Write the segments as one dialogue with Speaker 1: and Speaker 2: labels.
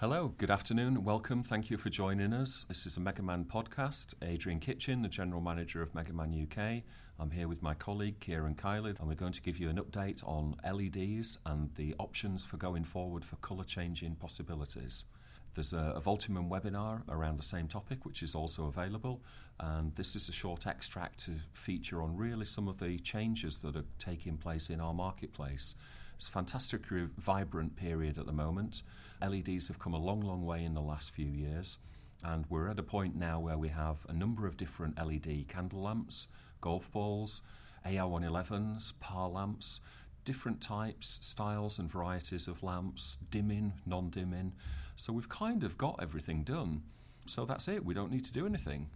Speaker 1: Hello, good afternoon, welcome. Thank you for joining us. This is a Megaman podcast. Adrian Kitchen, the General Manager of Megaman UK. I'm here with my colleague Kieran Kiley, and we're going to give you an update on LEDs and the options for going forward for colour changing possibilities. There's a, a Voltimum webinar around the same topic, which is also available. And this is a short extract to feature on really some of the changes that are taking place in our marketplace. It's a fantastically vibrant period at the moment. LEDs have come a long, long way in the last few years. And we're at a point now where we have a number of different LED candle lamps, golf balls, AR111s, PAR lamps, different types, styles, and varieties of lamps, dimming, non dimming. So we've kind of got everything done. So that's it, we don't need to do anything.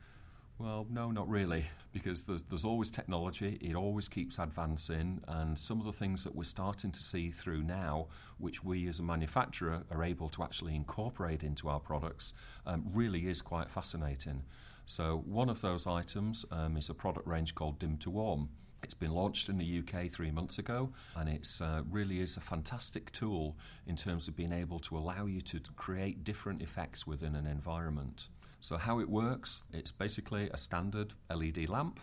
Speaker 1: Well, no, not really, because there's, there's always technology, it always keeps advancing, and some of the things that we're starting to see through now, which we as a manufacturer are able to actually incorporate into our products, um, really is quite fascinating. So, one of those items um, is a product range called Dim to Warm. It's been launched in the UK three months ago, and it uh, really is a fantastic tool in terms of being able to allow you to create different effects within an environment. So, how it works, it's basically a standard LED lamp.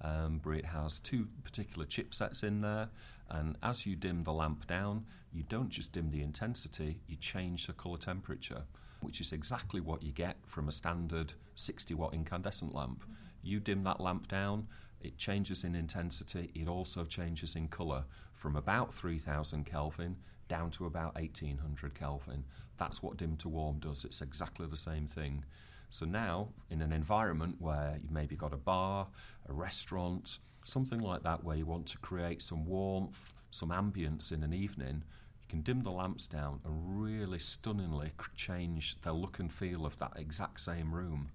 Speaker 1: Um, but it has two particular chipsets in there, and as you dim the lamp down, you don't just dim the intensity, you change the colour temperature, which is exactly what you get from a standard 60 watt incandescent lamp. You dim that lamp down, it changes in intensity, it also changes in colour from about 3000 Kelvin down to about 1800 Kelvin. That's what dim to warm does, it's exactly the same thing. So now, in an environment where you've maybe got a bar, a restaurant, something like that, where you want to create some warmth, some ambience in an evening, you can dim the lamps down and really stunningly change the look and feel of that exact same room.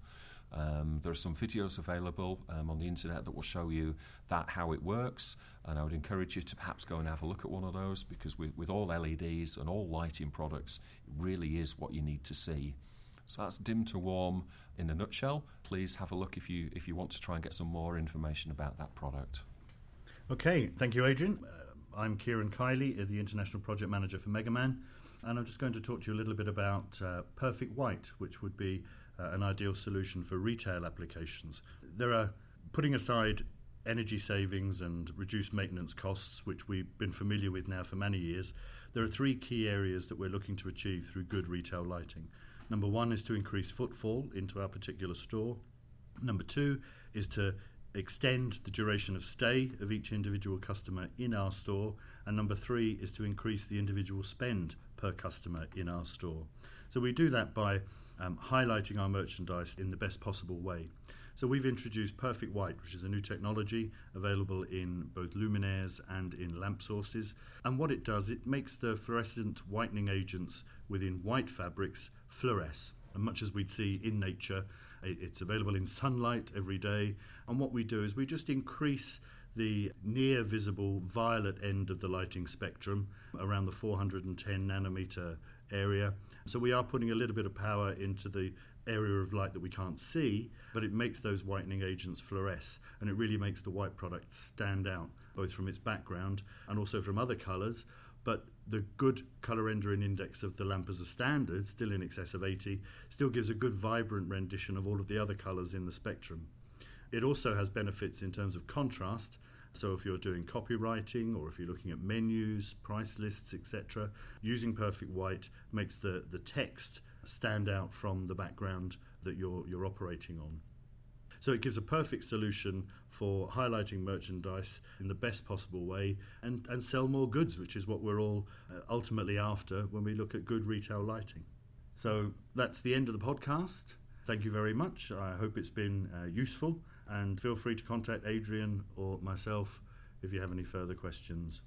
Speaker 1: Um, there are some videos available um, on the internet that will show you that how it works, and I would encourage you to perhaps go and have a look at one of those because with, with all LEDs and all lighting products, it really is what you need to see. So that's dim to warm in a nutshell. Please have a look if you if you want to try and get some more information about that product.
Speaker 2: Okay, thank you, Adrian. Uh, I'm Kieran Kiley, the International Project Manager for Megaman, and I'm just going to talk to you a little bit about uh, Perfect White, which would be uh, an ideal solution for retail applications. There are, putting aside energy savings and reduced maintenance costs, which we've been familiar with now for many years, there are three key areas that we're looking to achieve through good retail lighting. Number one is to increase footfall into our particular store. Number two is to extend the duration of stay of each individual customer in our store. And number three is to increase the individual spend per customer in our store. So we do that by um, highlighting our merchandise in the best possible way. So we've introduced Perfect White, which is a new technology available in both luminaires and in lamp sources. And what it does, it makes the fluorescent whitening agents within white fabrics fluoresce. And much as we'd see in nature, it's available in sunlight every day. And what we do is we just increase the near visible violet end of the lighting spectrum around the 410 nanometer area. So we are putting a little bit of power into the area of light that we can't see, but it makes those whitening agents fluoresce and it really makes the white product stand out, both from its background and also from other colours. But the good colour rendering index of the lamp as a standard, still in excess of 80, still gives a good vibrant rendition of all of the other colours in the spectrum. It also has benefits in terms of contrast. So, if you're doing copywriting or if you're looking at menus, price lists, etc., using Perfect White makes the, the text stand out from the background that you're, you're operating on. So it gives a perfect solution for highlighting merchandise in the best possible way and, and sell more goods, which is what we're all uh, ultimately after when we look at good retail lighting. So that's the end of the podcast. Thank you very much. I hope it's been uh, useful and feel free to contact Adrian or myself if you have any further questions.